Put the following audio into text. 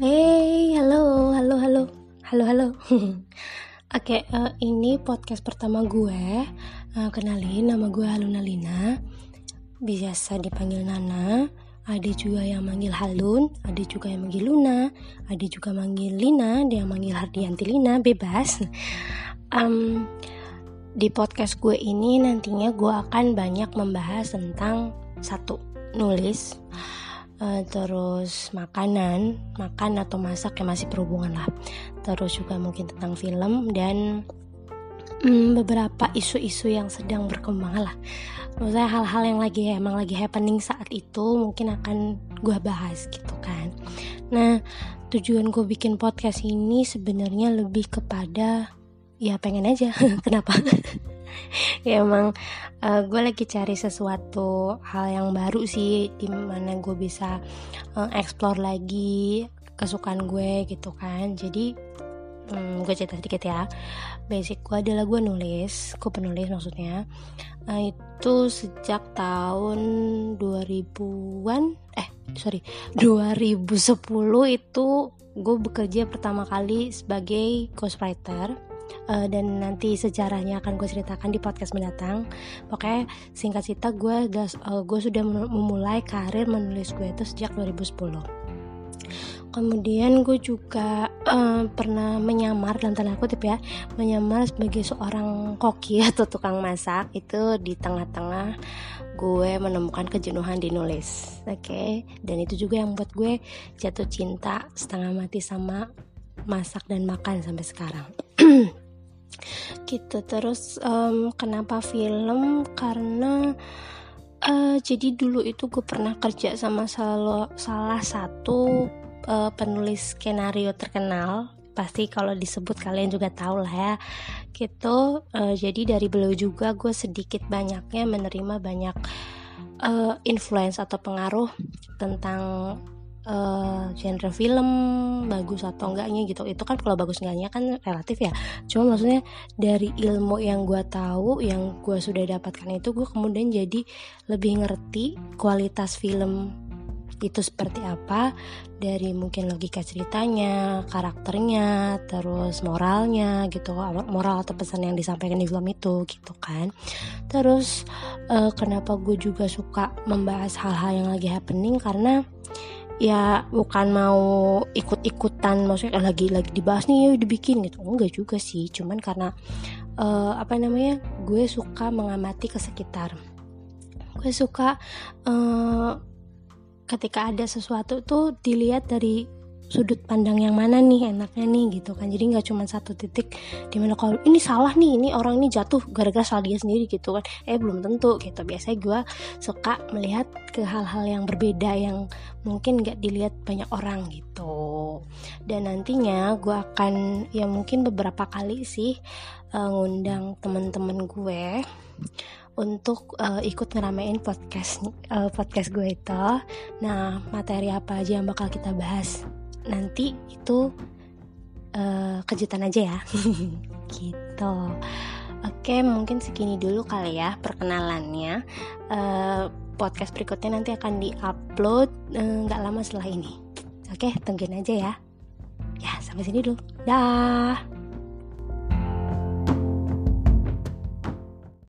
Hey, halo, halo, halo, halo, halo. Oke, okay, uh, eh, ini podcast pertama gue. Uh, kenalin, nama gue Haluna Lina. Biasa dipanggil Nana. Ada juga yang manggil Halun, ada juga yang manggil Luna, ada juga manggil Lina, ada yang manggil Hardianti Lina, bebas. Um, di podcast gue ini nantinya gue akan banyak membahas tentang satu nulis uh, terus makanan makan atau masak yang masih berhubungan lah. Terus juga mungkin tentang film dan um, beberapa isu-isu yang sedang berkembang lah. Maksudnya hal-hal yang lagi emang lagi happening saat itu mungkin akan gue bahas gitu kan. Nah tujuan gue bikin podcast ini sebenarnya lebih kepada ya pengen aja. Kenapa ya emang uh, gue lagi cari sesuatu hal yang baru sih di mana gue bisa uh, explore lagi kesukaan gue gitu kan. Jadi um, gue cerita sedikit ya. Basic gue adalah gue nulis gue penulis maksudnya. Uh, itu sejak tahun 2000-an eh sorry 2010 itu gue bekerja pertama kali sebagai ghostwriter uh, dan nanti sejarahnya akan gue ceritakan di podcast mendatang. Pokoknya singkat cerita gue uh, gue sudah memulai karir menulis gue itu sejak 2010 kemudian gue juga uh, pernah menyamar dalam tanda kutip ya menyamar sebagai seorang koki atau tukang masak. Itu di tengah-tengah gue menemukan kejenuhan di nulis oke? Okay? dan itu juga yang membuat gue jatuh cinta setengah mati sama masak dan makan sampai sekarang gitu terus um, kenapa film? Karena uh, jadi dulu itu gue pernah kerja sama salah, salah satu uh, penulis skenario terkenal. Pasti kalau disebut kalian juga tahu lah ya. Gitu uh, jadi dari beliau juga gue sedikit banyaknya menerima banyak uh, influence atau pengaruh tentang uh, genre film bagus atau enggaknya gitu. Itu kan kalau bagus enggaknya kan relatif ya. Cuma maksudnya dari ilmu yang gue tahu yang gue sudah dapatkan itu gue kemudian jadi lebih ngerti kualitas film itu seperti apa dari mungkin logika ceritanya, karakternya, terus moralnya gitu, moral atau pesan yang disampaikan di film itu gitu kan. Terus uh, kenapa gue juga suka membahas hal-hal yang lagi happening? Karena ya bukan mau ikut-ikutan maksudnya lagi lagi dibahas nih ya dibikin gitu. Enggak juga sih cuman karena uh, apa namanya gue suka mengamati ke sekitar. Gue suka uh, ketika ada sesuatu tuh dilihat dari sudut pandang yang mana nih enaknya nih gitu kan jadi nggak cuma satu titik di mana kalau ini salah nih ini orang ini jatuh gara-gara salah dia sendiri gitu kan eh belum tentu gitu biasanya gue suka melihat ke hal-hal yang berbeda yang mungkin nggak dilihat banyak orang gitu dan nantinya gue akan ya mungkin beberapa kali sih uh, ngundang temen-temen gue untuk uh, ikut ngeramein podcast uh, podcast gue itu. Nah, materi apa aja yang bakal kita bahas? Nanti itu uh, kejutan aja ya. Gitu. Oke mungkin segini dulu kali ya perkenalannya. Uh, podcast berikutnya nanti akan diupload eh, nggak uh, lama setelah ini. Oke tungguin aja ya. Ya sampai sini dulu. Dah